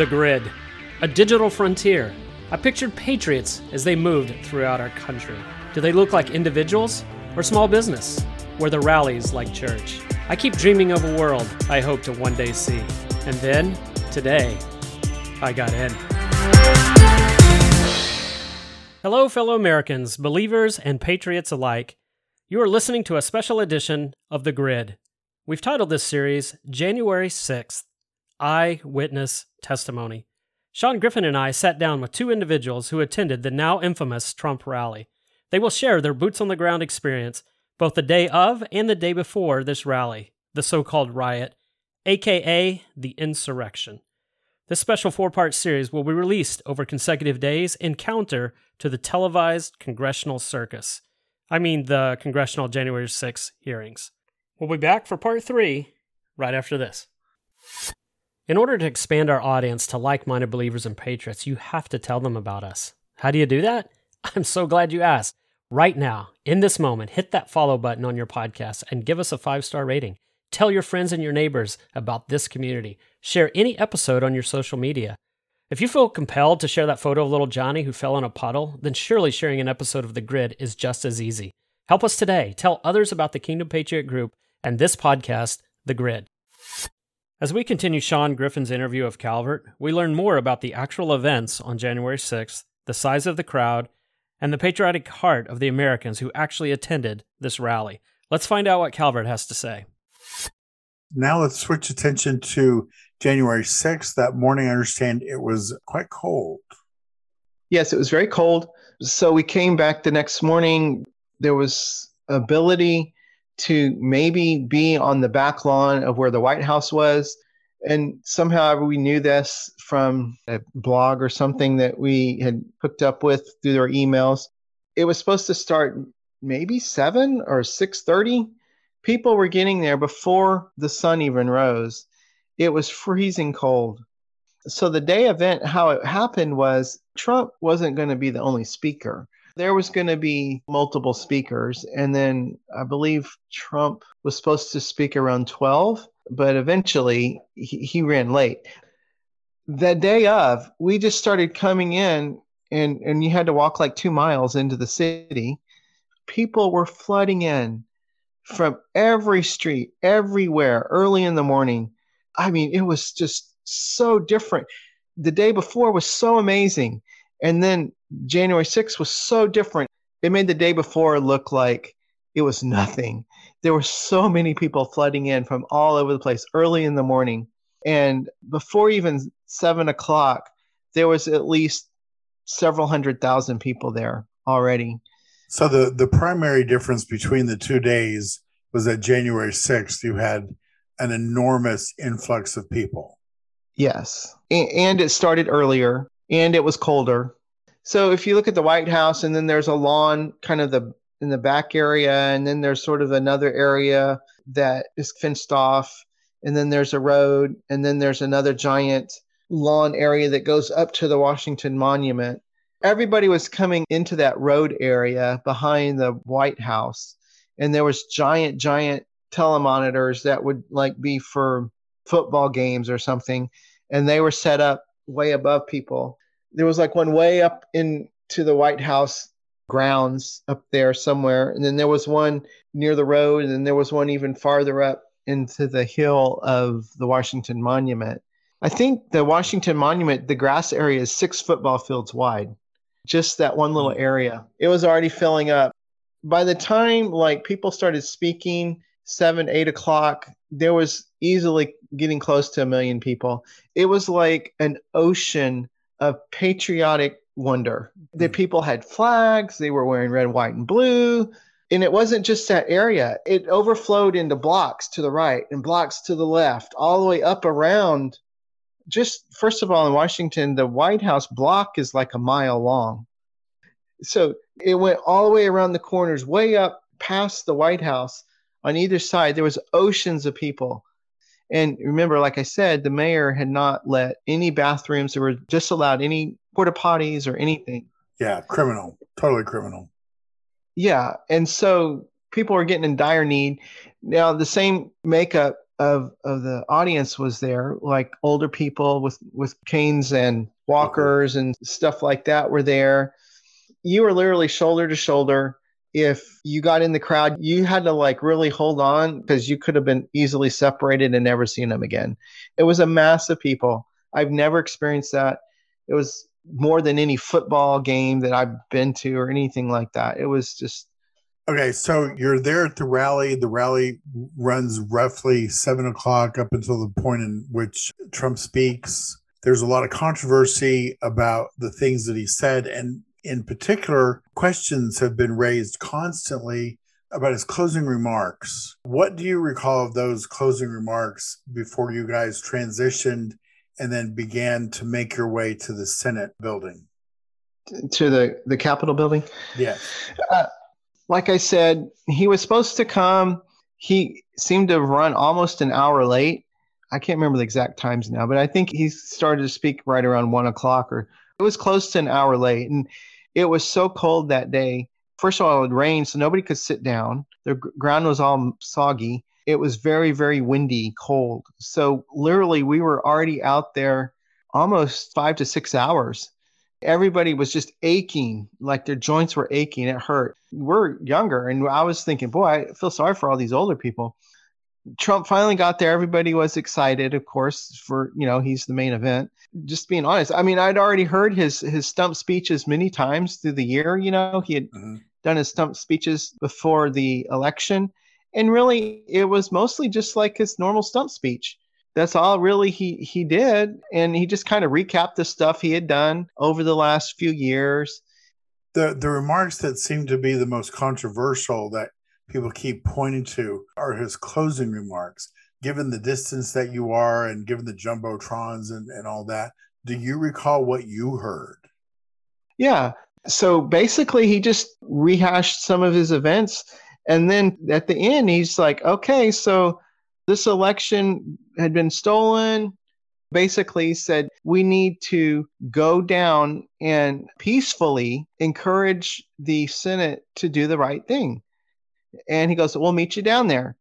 The grid, a digital frontier. I pictured patriots as they moved throughout our country. Do they look like individuals or small business? Where the rallies like church? I keep dreaming of a world I hope to one day see. And then, today, I got in. Hello, fellow Americans, believers and patriots alike. You are listening to a special edition of The Grid. We've titled this series January 6th Eyewitness Testimony. Shaun Griffin and I sat down with two individuals who attended the now infamous Trump rally. They will share their boots on the ground experience both the day of and the day before this rally, the so called riot, aka the insurrection. This special four part series will be released over consecutive days in counter to the televised congressional circus. I mean, the congressional January 6 hearings. We'll be back for part three right after this. In order to expand our audience to like minded believers and patriots, you have to tell them about us. How do you do that? I'm so glad you asked. Right now, in this moment, hit that follow button on your podcast and give us a five star rating. Tell your friends and your neighbors about this community. Share any episode on your social media. If you feel compelled to share that photo of little Johnny who fell in a puddle, then surely sharing an episode of The Grid is just as easy. Help us today. Tell others about the Kingdom Patriot Group and this podcast, The Grid. As we continue Shaun Griffin's interview of Calvert, we learn more about the actual events on January 6th, the size of the crowd, and the patriotic heart of the Americans who actually attended this rally. Let's find out what Calvert has to say. Now let's switch attention to January 6th. That morning, I understand it was quite cold. Yes, it was very cold. So we came back the next morning. There was ability to maybe be on the back lawn of where the White House was. And somehow we knew this from a blog or something that we had hooked up with through their emails. It was supposed to start maybe 7 or 6:30. People were getting there before the sun even rose. It was freezing cold. So the day event how it happened was Trump wasn't going to be the only speaker there was going to be multiple speakers. And then I believe Trump was supposed to speak around 12, but eventually he, he ran late. The day of, we just started coming in, and, and you had to walk like two miles into the city. People were flooding in from every street, everywhere, early in the morning. I mean, it was just so different. The day before was so amazing. And then January 6th was so different. It made the day before look like it was nothing. There were so many people flooding in from all over the place early in the morning. And before even seven o'clock, there was at least several hundred thousand people there already. So the, the primary difference between the two days was that January 6th, you had an enormous influx of people. Yes. And it started earlier and it was colder. So if you look at the White House, and then there's a lawn kind of the in the back area, and then there's sort of another area that is fenced off, and then there's a road, and then there's another giant lawn area that goes up to the Washington Monument. Everybody was coming into that road area behind the White House, and there was giant, giant telemonitors that would like be for football games or something, and they were set up way above people there was like one way up into the White House grounds up there somewhere, and then there was one near the road, and then there was one even farther up into the hill of the Washington Monument. I think the Washington Monument, the grass area is six football fields wide, just that one little hmm. area. It was already filling up. By the time like people started speaking, seven, eight o'clock, there was easily getting close to a million people. It was like an ocean of patriotic wonder. The hmm. people had flags, they were wearing red, white, and blue. And it wasn't just that area, it overflowed into blocks to the right and blocks to the left, all the way up around. Just first of all, in Washington, the White House block is like a mile long. So it went all the way around the corners, way up past the White House on either side. There was oceans of people and remember, like I said, the mayor had not let any bathrooms, there were just allowed any porta potties or anything. Yeah, criminal, totally criminal. Yeah. And so people were getting in dire need. Now, the same makeup of of the audience was there, like older people with with canes and mm-hmm. walkers and stuff like that were there. You were literally shoulder to shoulder. If you got in the crowd, you had to like really hold on because you could have been easily separated and never seen them again. It was a mass of people. I've never experienced that. It was more than any football game that I've been to or anything like that. It was just Okay, so you're there at the rally. The rally runs roughly seven o'clock up until the point in which Trump speaks. There's a lot of controversy about the things that he said. And in particular, questions have been raised constantly about his closing remarks. What do you recall of those closing remarks before you guys transitioned and then began to make your way to the Senate building? To the, the Capitol building? Yes. Uh, like I said, he was supposed to come. He seemed to have run almost an hour late. I can't remember the exact times now, but I think he started to speak right around one o'clock, or it was close to an hour late. And it was so cold that day. First of all, it rained, so nobody could sit down. The ground was all soggy. It was very, very windy, cold. So literally, we were already out there almost five to six hours everybody was just aching, like their joints were aching. It hurt. We're younger, and I was thinking, boy, I feel sorry for all these older people. Trump finally got there. Everybody was excited, of course, for you know he's the main event. Just being honest, I mean, I'd already heard his his stump speeches many times through the year. You know, he had mm-hmm. done his stump speeches before the election, and really, it was mostly just like his normal stump speech that's all really he he did and he just kind of recapped the stuff he had done over the last few years the the remarks that seem to be the most controversial that people keep pointing to are his closing remarks given the distance that you are and given the jumbotrons and, and all that do you recall what you heard yeah so basically he just rehashed some of his events and then at the end he's like okay so this election had been stolen. Basically, said we need to go down and peacefully encourage the Senate to do the right thing. And he goes, We'll meet you down there.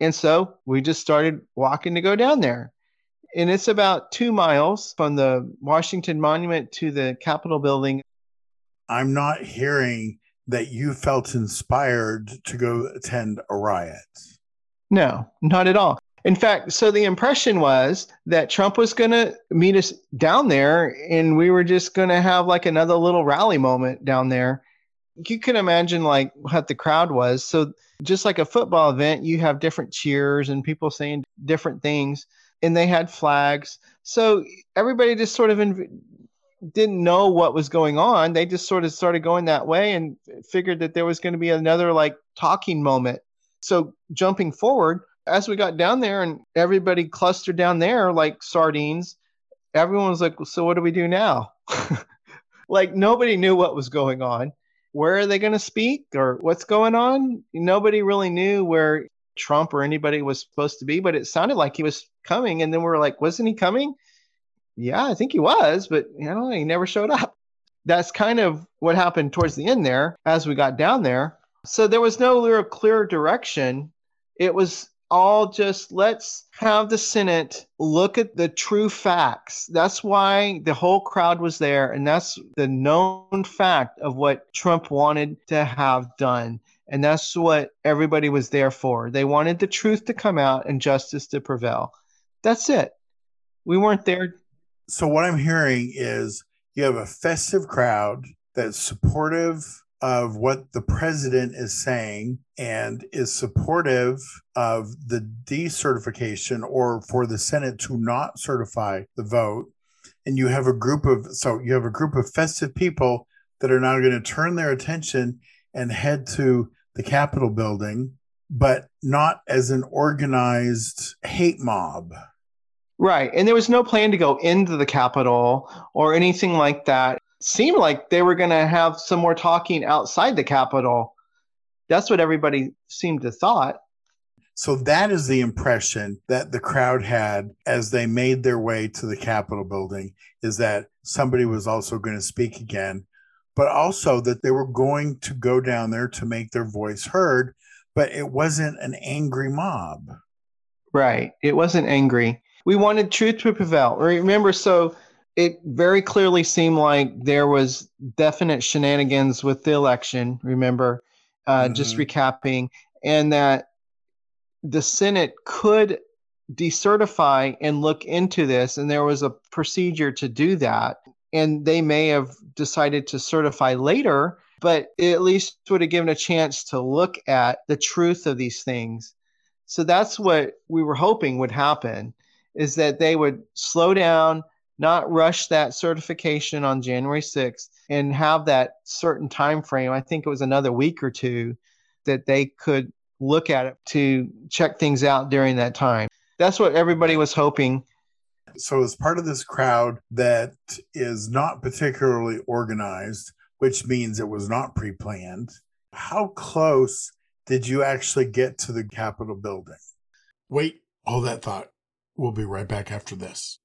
And so we just started walking to go down there. And it's about two miles from the Washington Monument to the Capitol building. I'm not hearing that you felt inspired to go attend a riot. No, not at all. In fact, so the impression was that Trump was going to meet us down there and we were just going to have like another little rally moment down there. You can imagine like what the crowd was. So just like a football event, you have different cheers and people saying different things and they had flags. So everybody just sort of inv- didn't know what was going on. They just sort of started going that way and figured that there was going to be another like talking moment so jumping forward, as we got down there and everybody clustered down there like sardines, everyone was like, So what do we do now? like nobody knew what was going on. Where are they going to speak or what's going on? Nobody really knew where Trump or anybody was supposed to be, but it sounded like he was coming. And then we are like, Wasn't he coming? Yeah, I think he was, but you know, he never showed up. That's kind of what happened towards the end there as we got down there. So there was no real clear direction. It was all just let's have the Senate look at the true facts. That's why the whole crowd was there. And that's the known fact of what Trump wanted to have done. And that's what everybody was there for. They wanted the truth to come out and justice to prevail. That's it. We weren't there. So, what I'm hearing is you have a festive crowd that's supportive of what the president is saying and is supportive of the decertification or for the Senate to not certify the vote. And you have a group of so you have a group of festive people that are now going to turn their attention and head to the Capitol building, but not as an organized hate mob. Right. And there was no plan to go into the Capitol or anything like that seemed like they were going to have some more talking outside the Capitol. That's what everybody seemed to thought. So that is the impression that the crowd had as they made their way to the Capitol building is that somebody was also going to speak again, but also that they were going to go down there to make their voice heard, but it wasn't an angry mob. Right. It wasn't angry. We wanted truth to prevail. Remember, so it very clearly seemed like there was definite shenanigans with the election. Remember, uh, mm-hmm. just recapping, and that the Senate could decertify and look into this, and there was a procedure to do that. And they may have decided to certify later, but it at least would have given a chance to look at the truth of these things. So that's what we were hoping would happen is that they would slow down, not rush that certification on January 6th and have that certain time frame. I think it was another week or two that they could look at it to check things out during that time. That's what everybody was hoping. So, as part of this crowd that is not particularly organized, which means it was not pre planned, how close did you actually get to the Capitol building? Wait, hold that thought. We'll be right back after this.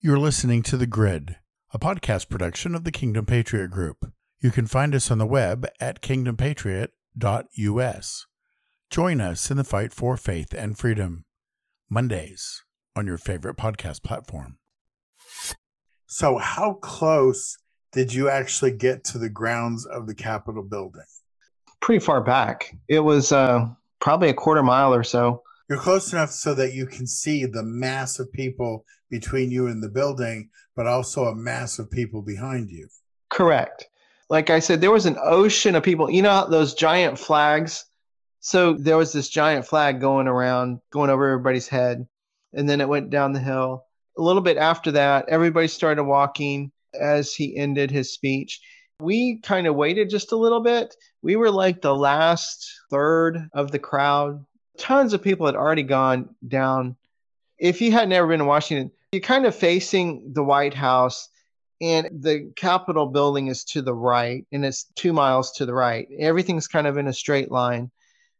You're listening to The Grid, a podcast production of the Kingdom Patriot Group. You can find us on the web at kingdompatriot.us. Join us in the fight for faith and freedom. Mondays on your favorite podcast platform. So, how close did you actually get to the grounds of the Capitol building? Pretty far back. It was uh, probably a quarter mile or so. You're close enough so that you can see the mass of people between you and the building, but also a mass of people behind you. Correct. Like I said, there was an ocean of people. You know those giant flags so there was this giant flag going around, going over everybody's head. And then it went down the hill. A little bit after that, everybody started walking as he ended his speech. We kind of waited just a little bit. We were like the last third of the crowd. Tons of people had already gone down. If you had never been to Washington, you're kind of facing the White House, and the Capitol building is to the right, and it's two miles to the right. Everything's kind of in a straight line.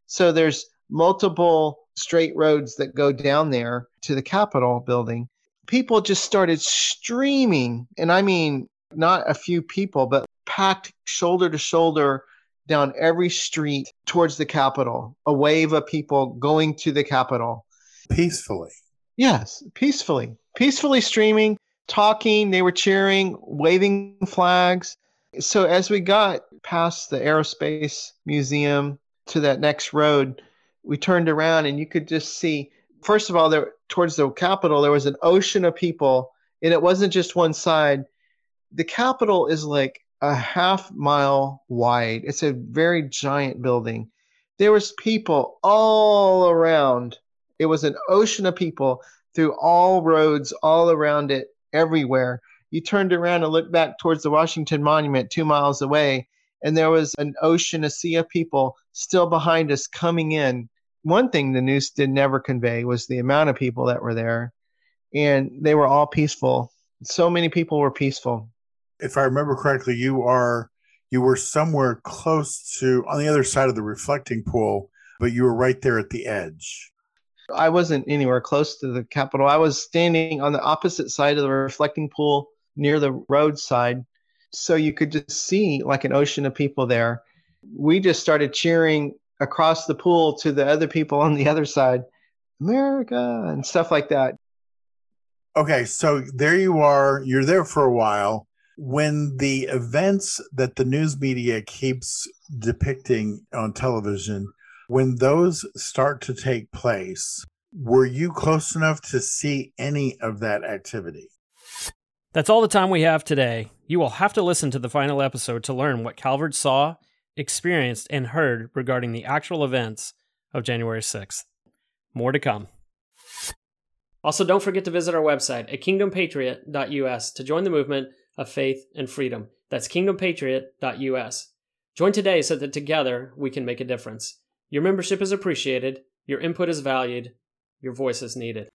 So there's multiple straight roads that go down there to the Capitol building. People just started streaming, and I mean, not a few people, but packed shoulder to shoulder down every street towards the Capitol, a wave of people going to the Capitol. Peacefully. Yes, peacefully. Peacefully streaming, talking, they were cheering, waving flags. So as we got past the Aerospace Museum to that next road, we turned around and you could just see, first of all, there towards the Capitol, there was an ocean of people, and it wasn't just one side. The Capitol is like a half mile wide. It's a very giant building. There was people all around. It was an ocean of people through all roads, all around it, everywhere. You turned around and looked back towards the Washington Monument two miles away, and there was an ocean, a sea of people still behind us coming in. One thing the news did never convey was the amount of people that were there, and they were all peaceful. So many people were peaceful. If I remember correctly, you are you were somewhere close to on the other side of the reflecting pool, but you were right there at the edge. I wasn't anywhere close to the Capitol. I was standing on the opposite side of the reflecting pool near the roadside so you could just see like an ocean of people there. We just started cheering across the pool to the other people on the other side, America, and stuff like that. Okay, so there you are. You're there for a while. When the events that the news media keeps depicting on television, when those start to take place, were you close enough to see any of that activity? That's all the time we have today. You will have to listen to the final episode to learn what Calvert saw, experienced, and heard regarding the actual events of January 6th. More to come. Also, don't forget to visit our website at kingdompatriot.us to join the movement of faith and freedom. That's kingdompatriot.us. Join today so that together we can make a difference. Your membership is appreciated, your input is valued, your voice is needed.